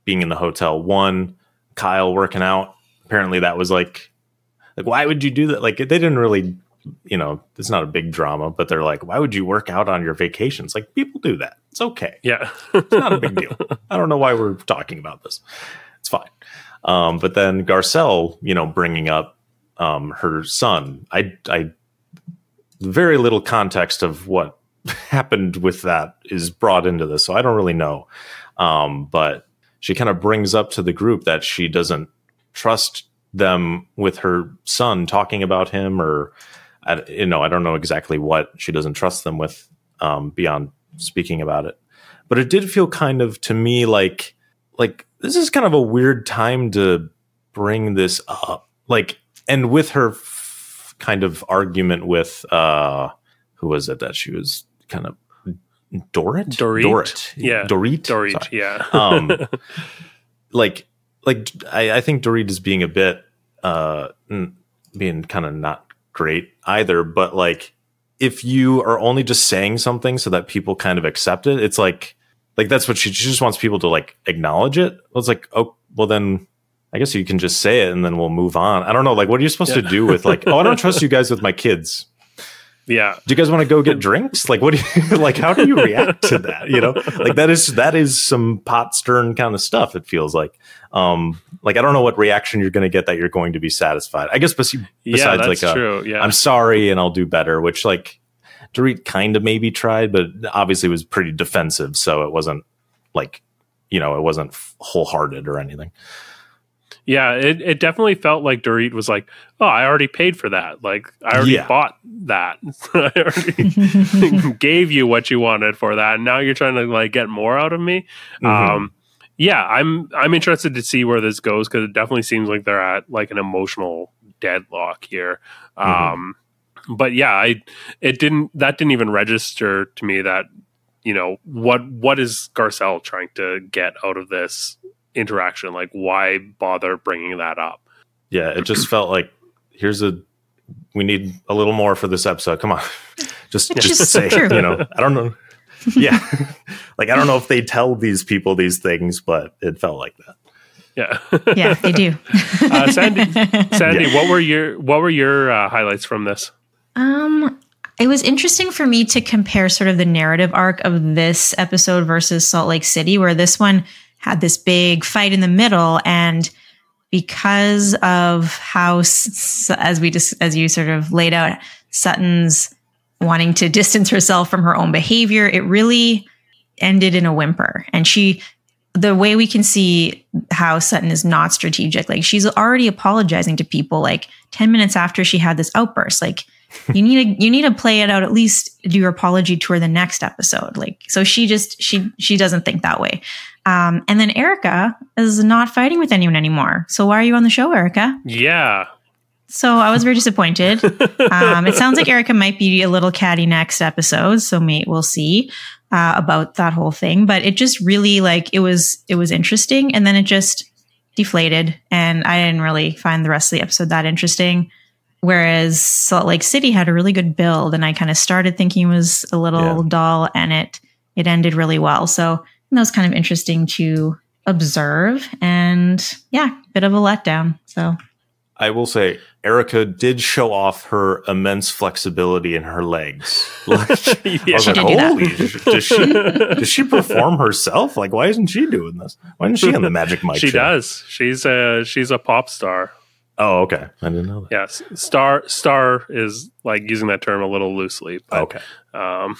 Speaker 3: being in the hotel. One, Kyle working out. Apparently, that was like like why would you do that? Like they didn't really, you know, it's not a big drama, but they're like, why would you work out on your vacations? Like people do that. It's okay.
Speaker 1: yeah
Speaker 3: It's not a big deal. (laughs) I don't know why we're talking about this. It's fine. Um, but then Garcelle, you know, bringing up um, her son. I, I, very little context of what happened with that is brought into this, so I don't really know. Um, but she kind of brings up to the group that she doesn't trust them with her son talking about him, or you know, I don't know exactly what she doesn't trust them with um, beyond speaking about it. But it did feel kind of to me like like this is kind of a weird time to bring this up. Like, and with her f- kind of argument with uh who was it that she was kind of Dorit?
Speaker 1: Dorit.
Speaker 3: Dorit.
Speaker 1: Yeah.
Speaker 3: Dorit.
Speaker 1: dory
Speaker 3: Sorry
Speaker 1: yeah (laughs)
Speaker 3: um like like I, I think Dorit is being a bit uh being kind of not great either but like if you are only just saying something so that people kind of accept it it's like like that's what she, she just wants people to like acknowledge it well, it's like oh well then i guess you can just say it and then we'll move on i don't know like what are you supposed to do with like oh i don't (laughs) trust you guys with my kids
Speaker 1: yeah.
Speaker 3: Do you guys want to go get drinks? Like what do you (laughs) like how do you react to that you know? Like that is that is some pot stern kind of stuff it feels like. Um like i don't know what reaction you're going to get that you're going to be satisfied. I guess bes-
Speaker 1: yeah
Speaker 3: besides
Speaker 1: that's
Speaker 3: like a,
Speaker 1: yeah.
Speaker 3: I'm sorry and i'll do better which like Dorit kind of maybe tried but obviously was pretty defensive so it wasn't like you know it wasn't wholehearted or anything
Speaker 1: Yeah, it, it definitely felt like Dorit was like, oh, I already paid for that. Like, I already
Speaker 3: Yeah.
Speaker 1: bought that. (laughs) I already (laughs) gave you what you wanted for that. And now you're trying to like get more out of me.
Speaker 3: Mhm.
Speaker 1: Um, yeah, I'm I'm interested to see where this goes because it definitely seems like they're at like an emotional deadlock here.
Speaker 3: Mhm.
Speaker 1: Um, but yeah, I it didn't that didn't even register to me that you know what what is Garcelle trying to get out of this interaction? Like, why bother bringing that up?
Speaker 3: yeah it just felt like here's a we need a little more for this episode come on (laughs) Just
Speaker 2: Which
Speaker 3: just
Speaker 2: is
Speaker 3: say,
Speaker 2: true.
Speaker 3: you know, I don't know. (laughs) Yeah. (laughs) like I don't know if they tell these people these things, but it felt like that.
Speaker 1: Yeah.
Speaker 2: yeah, they do.
Speaker 1: Uh, Sandy, Sandy, what were your what were your uh, highlights from this?
Speaker 2: Um, it was interesting for me to compare sort of the narrative arc of this episode versus Salt Lake City, where this one had this big fight in the middle, and because of how, as we just as you sort of laid out, Sutton's wanting to distance herself from her own behavior, it really ended in a whimper, and she. The way we can see how Sutton is not strategic, like she's already apologizing to people like 10 minutes after she had this outburst. Like, (laughs) you need to you need to play it out at least do your apology tour the next episode like so she just she she doesn't think that way um and then Erika is not fighting with anyone anymore so why are you on the show Erika
Speaker 1: Yeah.
Speaker 2: so i was very disappointed um it sounds like Erika might be a little catty next episode so mate we'll see uh, about that whole thing but it just really like it was it was interesting and then it just deflated and i didn't really find the rest of the episode that interesting Whereas Salt Lake City had a really good build, and I kind of started thinking it was a little
Speaker 3: Yeah.
Speaker 2: dull, and it it ended really well. So that was kind of interesting to observe, and yeah, bit of a letdown. So
Speaker 3: I will say Erika did show off her immense flexibility in her legs. (laughs) Like, (laughs) I
Speaker 1: Yeah.
Speaker 3: was
Speaker 2: She
Speaker 3: like,
Speaker 2: did do that.
Speaker 3: does she does she perform herself? Like, why isn't she doing this? Why isn't she on the Magic Mike?
Speaker 1: she
Speaker 3: show?
Speaker 1: does. She's a she's a pop star.
Speaker 3: Oh, okay. I didn't know that.
Speaker 1: Yes, star star is like using that term a little loosely. But,
Speaker 3: okay.
Speaker 1: Um,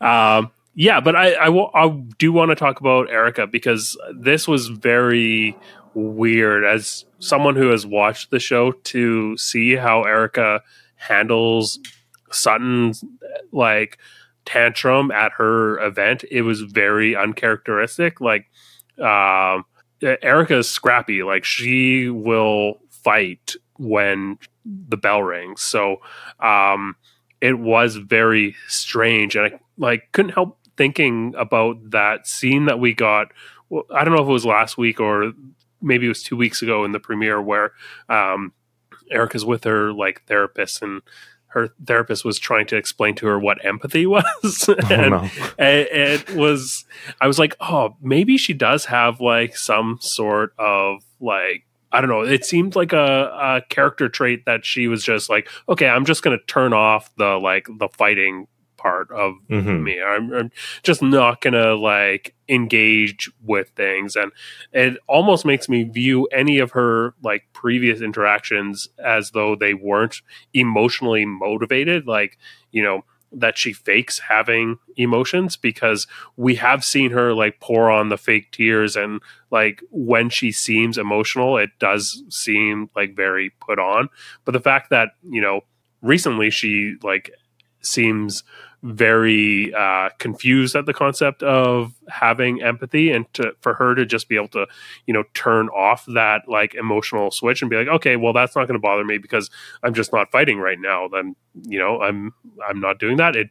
Speaker 1: (laughs) um, yeah, but I, I, do want to talk about Erika because this was very weird as someone who has watched the show to see how Erika handles Sutton's like tantrum at her event. It was very uncharacteristic. Like, um, Erika is scrappy. Like she will fight when the bell rings. So, um, it was very strange and i like couldn't help thinking about that scene that we got well, i don't know if it was last week or maybe it was two weeks ago in the premiere where um Erika's with her like therapist and her therapist was trying to explain to her what empathy (laughs) was
Speaker 3: Oh,
Speaker 1: and
Speaker 3: no.
Speaker 1: it, it was i was like oh maybe she does have like some sort of like i don't know it seemed like a, a character trait that she was just like okay i'm just gonna turn off the like the fighting part of
Speaker 3: Mhm.
Speaker 1: me I'm, I'm just not gonna like engage with things and it almost makes me view any of her like previous interactions as though they weren't emotionally motivated like you know that she fakes having emotions because we have seen her like pour on the fake tears and like when she seems emotional it does seem like very put on but the fact that you know recently she like seems very uh, confused at the concept of having empathy and to for her to just be able to you know turn off that like emotional switch and be like okay well that's not going to bother me because i'm just not fighting right now then you know i'm i'm not doing that it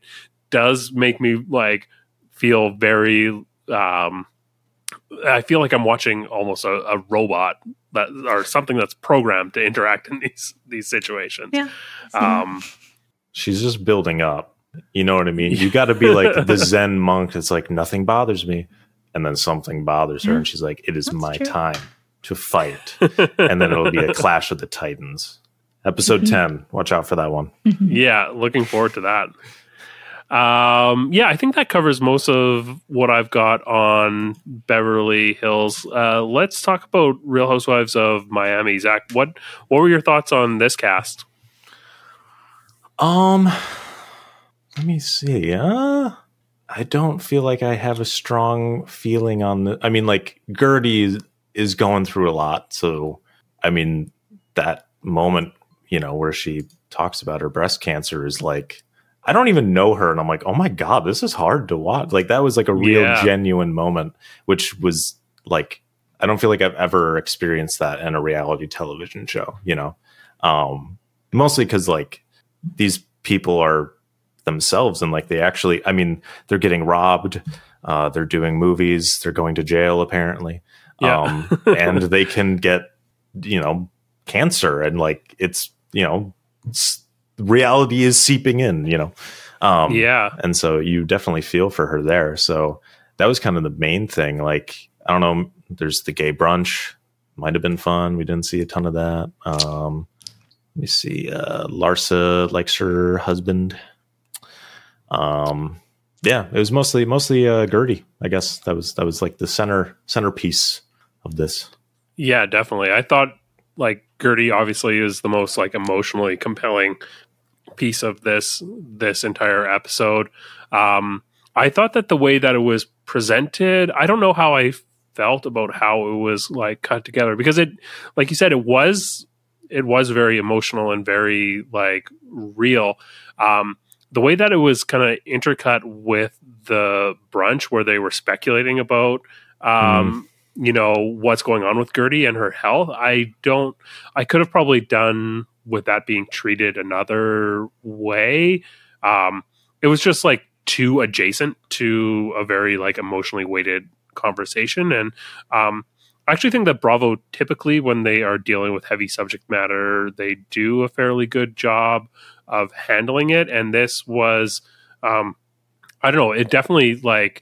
Speaker 1: does make me like feel very um i feel like i'm watching almost a, a robot that or something that's programmed to interact in these these situations
Speaker 2: Yeah.
Speaker 1: um
Speaker 3: She's just building up. You know what I mean? You got to be like the (laughs) Zen monk that's like, nothing bothers me. And then something bothers her. And she's like, it is
Speaker 2: That's
Speaker 3: my
Speaker 2: true.
Speaker 3: time to fight. (laughs) and then it'll be a clash of the titans. Episode
Speaker 2: Mhm.
Speaker 3: 10. Watch out for that one.
Speaker 1: yeah looking forward to that um yeah i think that covers most of what i've got on beverly hills uh let's talk about real housewives of miami Zac what what were your thoughts on this cast
Speaker 3: Um, let me see. Uh, I don't feel like I have a strong feeling on the. I mean, like Guerdy is, is going through a lot, so I mean that moment, you know, where she talks about her breast cancer is like. I don't even know her, and I'm like, oh my god, this is hard to watch. Like that was like a real
Speaker 1: Yeah.
Speaker 3: genuine moment, which was like I don't feel like I've ever experienced that in a reality television show. You know, um, mostly because like these people are themselves and like they actually i mean they're getting robbed uh they're doing movies they're going to jail apparently
Speaker 1: Yeah.
Speaker 3: um and (laughs) they can get you know cancer and like it's you know it's reality is seeping in, you know. Um,
Speaker 1: yeah,
Speaker 3: and so you definitely feel for her there. So that was kind of the main thing. Like I don't know, there's the gay brunch, might have been fun. We didn't see a ton of that. Um, let me see. Uh, Larsa likes her husband. Um, yeah, it was mostly mostly uh, Guerdy. I guess that was that was like the center centerpiece of this.
Speaker 1: Yeah, definitely. I thought like Guerdy obviously is the most like emotionally compelling piece of this this entire episode. Um, I thought that the way that it was presented, I don't know how I felt about how it was like cut together because it, like you said, it was it was very emotional and very like real. Um, the way that it was kind of intercut with the brunch where they were speculating about um, mm. you know what's going on with Guerdy and her health, I don't. I could have probably done with that being treated another way. Um, it was just like too adjacent to a very like emotionally weighted conversation, and um, I actually think that Bravo typically, when they are dealing with heavy subject matter, they do a fairly good job of handling it. And this was, um, I don't know, it definitely like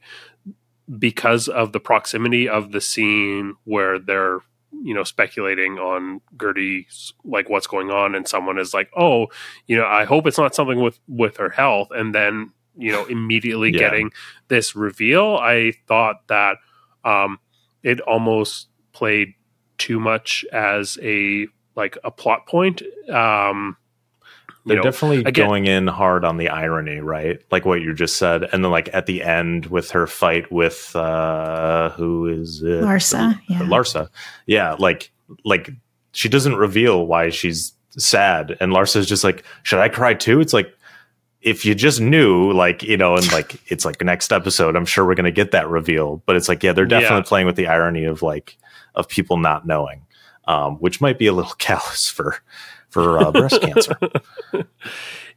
Speaker 1: because of the proximity of the scene where they're you know speculating on Guerdy's like what's going on and someone is like oh you know I hope it's not something with with her health and then you know immediately yeah. getting this reveal I thought that um it almost played too much as a like a plot point um
Speaker 3: they're know, definitely again, going in hard on the irony, right? Like what you just said, and then like at the end with her fight with uh who is it?
Speaker 2: Larsa, yeah.
Speaker 3: Larsa, yeah. Like like she doesn't reveal why she's sad, and Larsa's just like, should I cry too? It's like if you just knew, like you know, and like (laughs) it's like next episode, I'm sure we're gonna get that reveal. But it's like, yeah, they're definitely yeah. playing with the irony of like of people not knowing, um, which might be a little (laughs) callous for for uh, breast cancer. (laughs)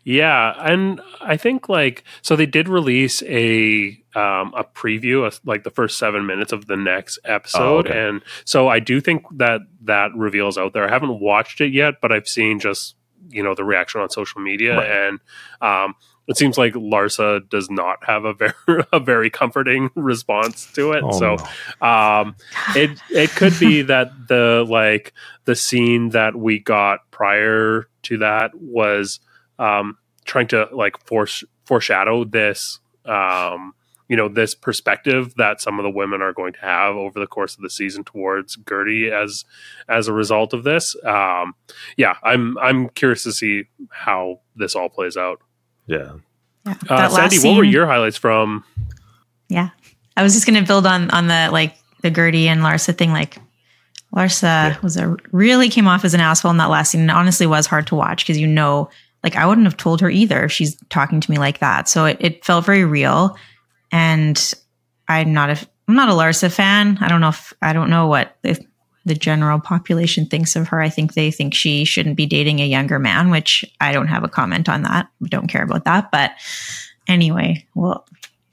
Speaker 1: Yeah, and I think like so they did release a um, a preview, of, like the first seven minutes of the next episode, oh, okay. and so I do think that that reveals out there. I haven't watched it yet, but I've seen just you know the reaction on social media, right. and um, it seems like Larsa does not have a very (laughs) a very comforting response to it. Oh, so no. um, it it could be (laughs) that the like the scene that we got prior to that was um, trying to like force foreshadow this um, you know this perspective that some of the women are going to have over the course of the season towards Guerdy as as a result of this. Um, yeah, I'm I'm curious to see how this all plays out.
Speaker 3: Yeah.
Speaker 1: yeah uh, Sandy, scene, what were your highlights from?
Speaker 2: Yeah, I was just going to build on on the like the Guerdy and Larsa thing. Like Larsa yeah. was a really came off as an asshole in that last scene. And honestly, was hard to watch because you know, like I wouldn't have told her either if she's talking to me like that. So it, it felt very real. And I'm not a I'm not a Larsa fan. I don't know if I don't know what if the general population thinks of her. I think they think she shouldn't be dating a younger man, which I don't have a comment on that. Don't care about that. But anyway, well,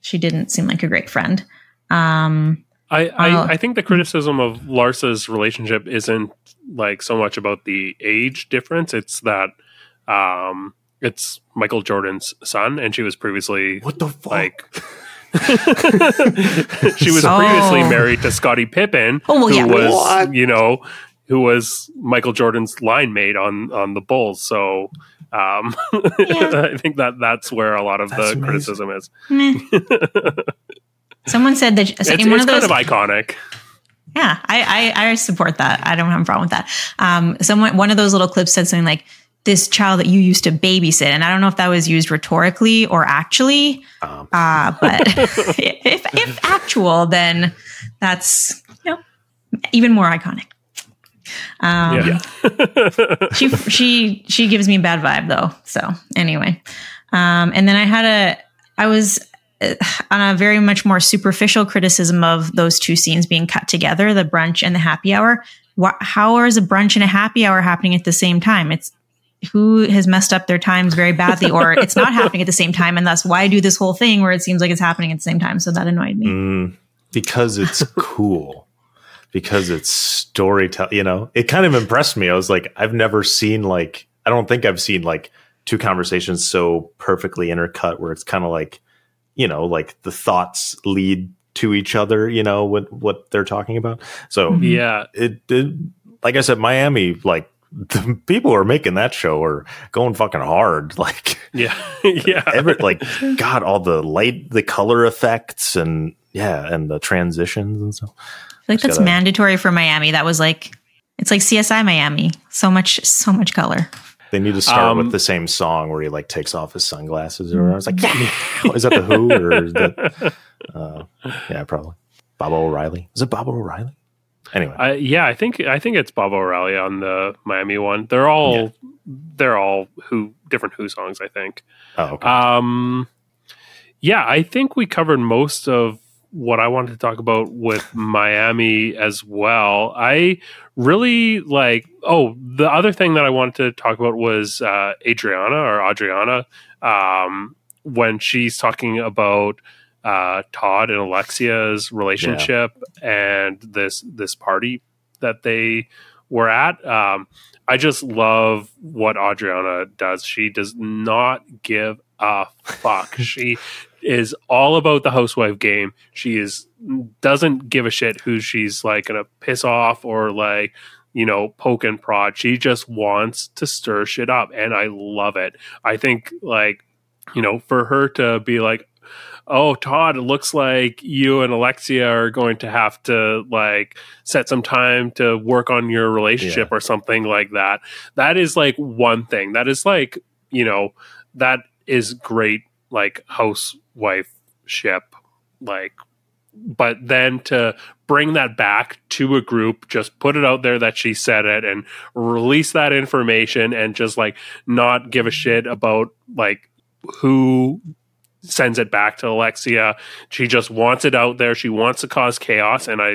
Speaker 2: she didn't seem like a great friend. Um,
Speaker 1: I, I, I, think the criticism of Larsa's relationship isn't like so much about the age difference. It's that um, it's Michael Jordan's son, and she was previously
Speaker 3: what the fuck?
Speaker 1: like (laughs) she was so, previously married to Scottie Pippen,
Speaker 2: oh, well, who
Speaker 1: yeah. was what? you know who was Michael Jordan's line mate on on the Bulls. So um, yeah. (laughs) I think that that's where a lot of that's the amazing. criticism is. (laughs)
Speaker 2: Someone said that
Speaker 1: it's, it's one of those, kind of iconic.
Speaker 2: Yeah, I, I, I support that. I don't have a problem with that. Um, someone one of those little clips said something like, "This child that you used to babysit," and I don't know if that was used rhetorically or actually. Um. Uh, but (laughs) if if actual, then that's you know even more iconic. Um, yeah. (laughs) she she she gives me a bad vibe though. So anyway, um, and then I had a I was on a very much more superficial criticism of those two scenes being cut together, the brunch and the happy hour. how is a brunch and a happy hour happening at the same time? It's who has messed up their times very badly, or (laughs) it's not happening at the same time, and thus why do this whole thing where it seems like it's happening at the same time? So that annoyed me. Mm,
Speaker 3: because it's (laughs) cool. Because it's storytelling, you know, it kind of impressed me. I was like, I've never seen like, I don't think I've seen like two conversations so perfectly intercut where it's kind of like you know like the thoughts lead to each other you know what what they're talking about so
Speaker 2: Mhm.
Speaker 1: Yeah.
Speaker 3: it did like i said miami like the people who are making that show are going fucking hard (laughs) like
Speaker 1: Yeah. (laughs) yeah.
Speaker 3: every like god all the light the color effects and yeah and the transitions and stuff
Speaker 2: I feel like
Speaker 3: Just
Speaker 2: that's
Speaker 3: gotta-
Speaker 2: mandatory for Miami. That was like it's like CSI Miami. So much, so much color.
Speaker 3: they need to start
Speaker 1: Um,
Speaker 3: with the same song where he like takes off his sunglasses or I was like yeah (laughs) is that the who or is that uh, yeah probably Baba O'Riley is it Baba O'Riley anyway
Speaker 1: I, yeah, I think I think it's Baba O'Riley on the Miami one. They're all they're all who different Who songs. I think.
Speaker 3: oh okay
Speaker 1: Um, yeah, I think we covered most of what I wanted to talk about with (laughs) Miami as well. I really like. Oh, the other thing that I wanted to talk about was uh, Adriana or Adriana um, when she's talking about uh, Todd and Alexia's relationship and this this party that they were at. Um, I just love what Adriana does. She does not give a fuck. (laughs) she is all about the housewife game. She is doesn't give a shit who she's like gonna piss off or like you know poke and prod. She just wants to stir shit up, and I love it. I think like you know for her to be like. Oh, Todd, it looks like you and Alexia are going to have to like set some time to work on your relationship or something like that. That is like one thing. That is like, you know, that is great like housewife ship like but then to bring that back to a group just put it out there that she said it and release that information and just like not give a shit about like who sends it back to Alexia she just wants it out there she wants to cause chaos and I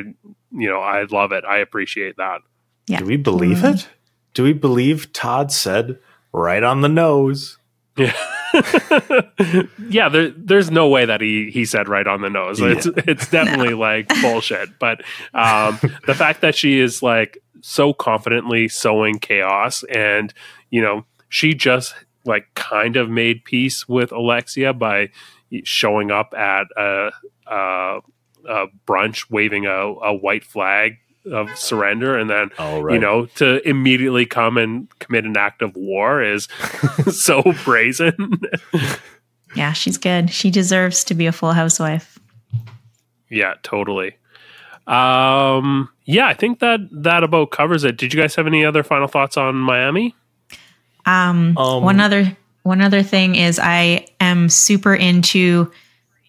Speaker 1: you know I love it I appreciate that
Speaker 2: Yeah.
Speaker 3: do we believe
Speaker 2: totally.
Speaker 3: it do we believe todd said right on the nose
Speaker 1: Yeah. (laughs) yeah, there, there's no way that he he said right on the nose. It's it's (laughs) definitely like bullshit. But um, the fact that she is like so confidently sowing chaos, and you know, she just like kind of made peace with Alexia by showing up at a, a, a brunch, waving a, a white flag of surrender, and then
Speaker 3: oh right.
Speaker 1: you know to immediately come and commit an act of war is (laughs) so brazen. (laughs)
Speaker 2: Yeah, she's good. She deserves to be a full housewife.
Speaker 1: yeah totally. Um yeah i think that that about covers it. Did you guys have any other final thoughts on miami
Speaker 2: Um,
Speaker 3: Um,
Speaker 2: one other one other thing is I am super into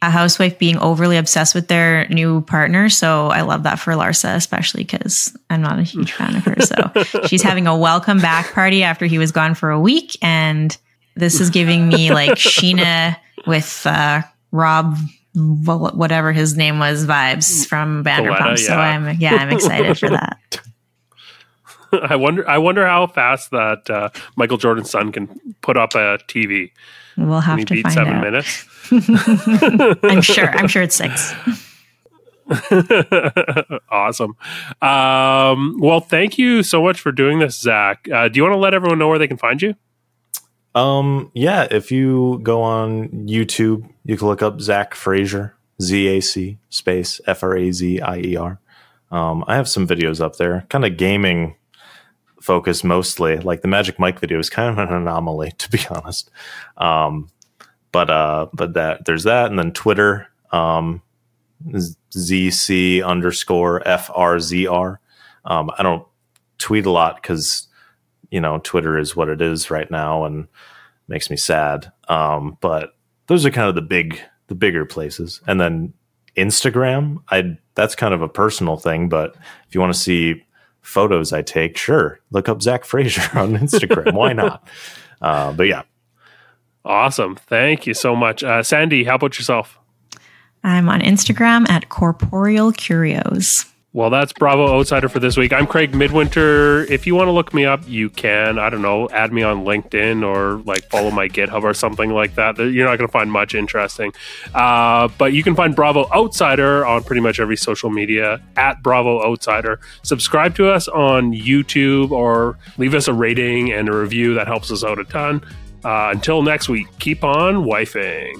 Speaker 2: a housewife being overly obsessed with their new partner. So I love that for Larsa, especially because I'm not a huge fan of her. So (laughs) she's having a welcome back party after he was gone for a week, and this is giving me like (laughs) Scheana with uh, Rob. Whatever his name was, vibes from Vanderpump. So
Speaker 1: yeah.
Speaker 2: I'm yeah, I'm excited for that. (laughs) (laughs)
Speaker 1: i wonder i wonder how fast that uh, michael jordan's son can put up a tv
Speaker 2: We'll have to
Speaker 1: beat
Speaker 2: find
Speaker 1: seven
Speaker 2: out.
Speaker 1: minutes (laughs)
Speaker 2: I'm sure. I'm sure it's six. (laughs)
Speaker 1: awesome um well thank you so much for doing this Zac uh, do you want to let everyone know where they can find you
Speaker 3: Um, yeah, if you go on YouTube, you can look up Zac Frazier, Z A C space F R A Z I E R. Um, I have some videos up there, kind of gaming focused mostly. Like the Magic Mike video is kind of an anomaly, (laughs) to be honest. Um, but uh, but that there's that, and then Twitter, um, ZC underscore F R Z R. Um, I don't tweet a lot because you know Twitter is what it is right now, and makes me sad. Um, but those are kind of the big, the bigger places, and then Instagram. I that's kind of a personal thing, but if you want to see photos I take, sure, look up Zac Frazier (laughs) on Instagram. Why not? Uh, but yeah,
Speaker 1: awesome thank you so much uh, sandy how about yourself
Speaker 2: I'm on Instagram at Corporeal Curios.
Speaker 1: Well, that's Bravo Outsider for this week. I'm Craig Midwinter. If you want to look me up, you can. I don't know, add me on LinkedIn or like follow my GitHub or something like that. You're not going to find much interesting. Uh, but you can find Bravo Outsider on pretty much every social media at Bravo Outsider. Subscribe to us on YouTube or leave us a rating and a review. That helps us out a ton. Uh, until next week, keep on wifing.